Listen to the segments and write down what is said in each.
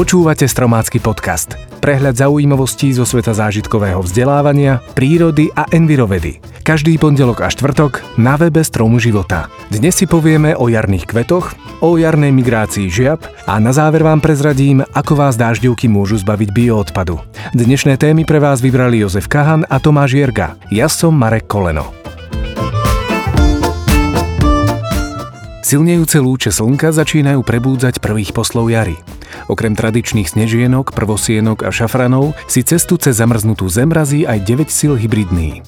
Počúvate Stromácky podcast. Prehľad zaujímavostí zo sveta zážitkového vzdelávania, prírody a envirovedy. Každý pondelok a štvrtok na webe Stromu života. Dnes si povieme o jarných kvetoch, o jarnej migrácii žiab a na záver vám prezradím, ako vás dážďovky môžu zbaviť bioodpadu. Dnešné témy pre vás vybrali Jozef Kahan a Tomáš Jerga. Ja som Marek Koleno. Silnejúce lúče slnka začínajú prebúdzať prvých poslov jary. Okrem tradičných snežienok, prvosienok a šafranov si cestu cez zamrznutú zem razí aj 9 sil hybridný.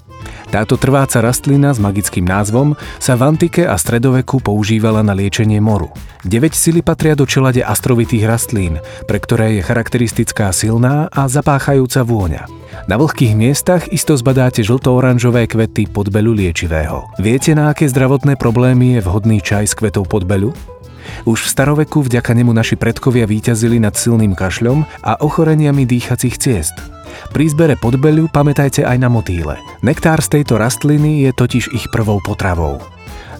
Táto trváca rastlina s magickým názvom sa v antike a stredoveku používala na liečenie moru. 9 sily patria do čelade astrovitých rastlín, pre ktoré je charakteristická silná a zapáchajúca vôňa. Na vlhkých miestach isto zbadáte žlto-oranžové kvety podbelu liečivého. Viete, na aké zdravotné problémy je vhodný čaj s kvetov podbelu? Už v staroveku vďaka nemu naši predkovia výťazili nad silným kašľom a ochoreniami dýchacích ciest. Pri zbere podbeľu pamätajte aj na motýle. Nektár z tejto rastliny je totiž ich prvou potravou.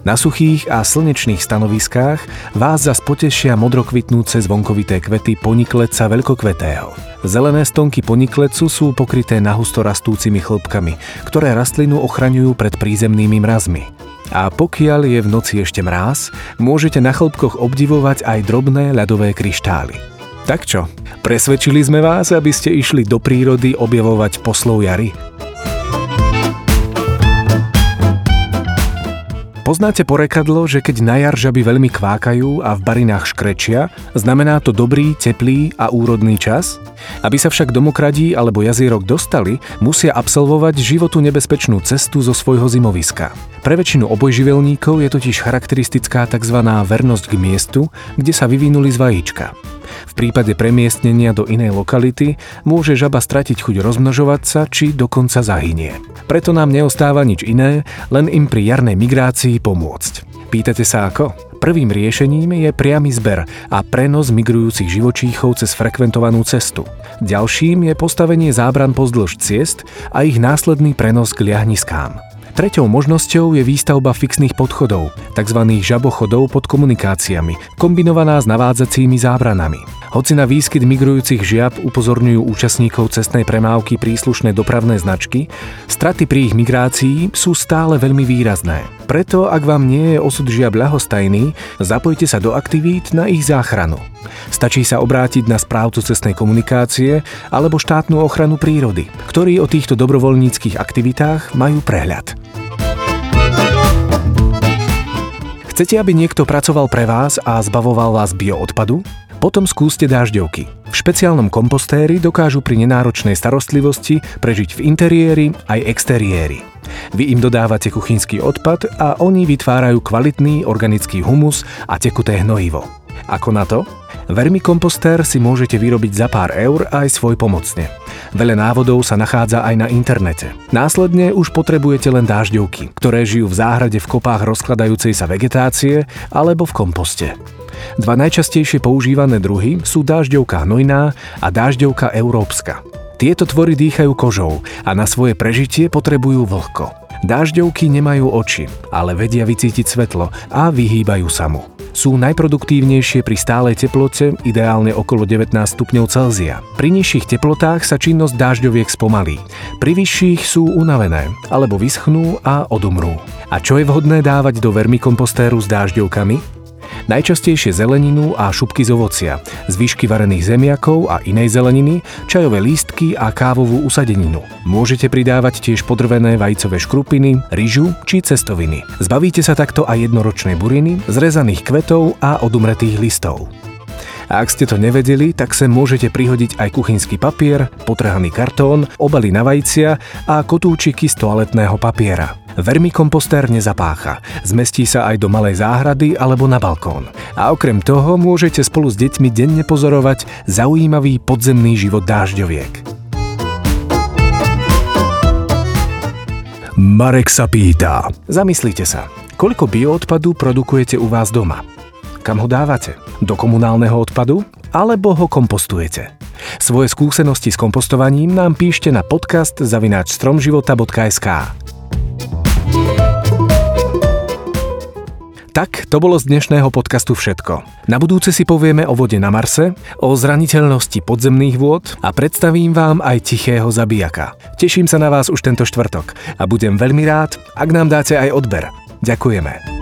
Na suchých a slnečných stanoviskách vás zas potešia modrokvitnúce zvonkovité kvety ponikleca veľkokvetého. Zelené stonky poniklecu sú pokryté nahusto rastúcimi chlopkami, ktoré rastlinu ochraňujú pred prízemnými mrazmi. A pokiaľ je v noci ešte mráz, môžete na chlopkoch obdivovať aj drobné ľadové kryštály. Tak čo, presvedčili sme vás, aby ste išli do prírody objavovať poslov jary? Poznáte porekadlo, že keď na jar žaby veľmi kvákajú a v barinách škrečia, znamená to dobrý, teplý a úrodný čas? Aby sa však domokradí alebo jazierok dostali, musia absolvovať životu nebezpečnú cestu zo svojho zimoviska. Pre väčšinu obojživelníkov je totiž charakteristická tzv. vernosť k miestu, kde sa vyvinuli z vajíčka. V prípade premiestnenia do inej lokality môže žaba stratiť chuť rozmnožovať sa či dokonca zahynie. Preto nám neostáva nič iné, len im pri jarnej migrácii pomôcť. Pýtate sa ako? Prvým riešením je priamy zber a prenos migrujúcich živočíchov cez frekventovanú cestu. Ďalším je postavenie zábran pozdĺž ciest a ich následný prenos k liahniskám. Treťou možnosťou je výstavba fixných podchodov, tzv. žabochodov pod komunikáciami, kombinovaná s navádzacími zábranami. Hoci na výskyt migrujúcich žiab upozorňujú účastníkov cestnej premávky príslušné dopravné značky, straty pri ich migrácii sú stále veľmi výrazné. Preto, ak vám nie je osud žiab ľahostajný, zapojte sa do aktivít na ich záchranu. Stačí sa obrátiť na správcu cestnej komunikácie alebo štátnu ochranu prírody, ktorí o týchto dobrovoľníckých aktivitách majú prehľad. Chcete, aby niekto pracoval pre vás a zbavoval vás bioodpadu? Potom skúste dážďovky. V špeciálnom kompostéri dokážu pri nenáročnej starostlivosti prežiť v interiéri aj exteriéri. Vy im dodávate kuchynský odpad a oni vytvárajú kvalitný organický humus a tekuté hnojivo. Ako na to? Vermikompostér si môžete vyrobiť za pár eur aj svoj pomocne. Veľa návodov sa nachádza aj na internete. Následne už potrebujete len dážďovky, ktoré žijú v záhrade v kopách rozkladajúcej sa vegetácie alebo v komposte. Dva najčastejšie používané druhy sú dážďovka hnojná a dážďovka európska. Tieto tvory dýchajú kožou a na svoje prežitie potrebujú vlhko. Dážďovky nemajú oči, ale vedia vycítiť svetlo a vyhýbajú sa mu sú najproduktívnejšie pri stálej teplote, ideálne okolo 19 stupňov Celzia. Pri nižších teplotách sa činnosť dážďoviek spomalí. Pri vyšších sú unavené, alebo vyschnú a odumrú. A čo je vhodné dávať do vermikompostéru s dážďovkami? Najčastejšie zeleninu a šupky z ovocia, zvyšky varených zemiakov a inej zeleniny, čajové lístky a kávovú usadeninu. Môžete pridávať tiež podrvené vajcové škrupiny, ryžu či cestoviny. Zbavíte sa takto aj jednoročnej buriny, zrezaných kvetov a odumretých listov. A ak ste to nevedeli, tak sem môžete prihodiť aj kuchynský papier, potrhaný kartón, obaly na vajcia a kotúčiky z toaletného papiera. Vermikompostér nezapácha, zmestí sa aj do malej záhrady alebo na balkón. A okrem toho môžete spolu s deťmi denne pozorovať zaujímavý podzemný život dážďoviek. Marek sa pýta. Zamyslite sa, koľko bioodpadu produkujete u vás doma? Kam ho dávate? Do komunálneho odpadu? Alebo ho kompostujete? Svoje skúsenosti s kompostovaním nám píšte na podcast zavináč stromživota.sk. Tak, to bolo z dnešného podcastu všetko. Na budúce si povieme o vode na Marse, o zraniteľnosti podzemných vôd a predstavím vám aj tichého zabijaka. Teším sa na vás už tento štvrtok a budem veľmi rád, ak nám dáte aj odber. Ďakujeme.